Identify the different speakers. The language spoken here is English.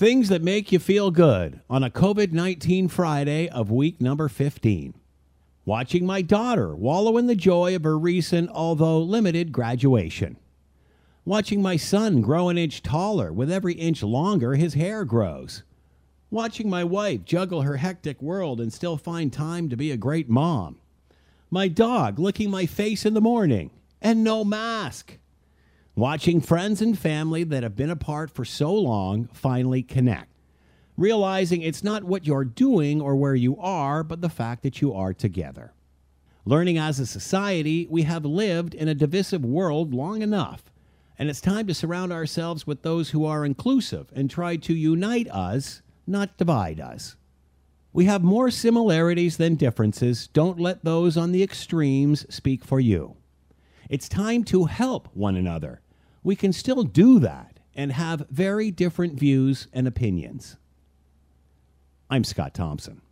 Speaker 1: Things that make you feel good on a COVID 19 Friday of week number 15. Watching my daughter wallow in the joy of her recent, although limited, graduation. Watching my son grow an inch taller with every inch longer his hair grows. Watching my wife juggle her hectic world and still find time to be a great mom. My dog licking my face in the morning and no mask. Watching friends and family that have been apart for so long finally connect. Realizing it's not what you're doing or where you are, but the fact that you are together. Learning as a society, we have lived in a divisive world long enough, and it's time to surround ourselves with those who are inclusive and try to unite us, not divide us. We have more similarities than differences. Don't let those on the extremes speak for you. It's time to help one another. We can still do that and have very different views and opinions. I'm Scott Thompson.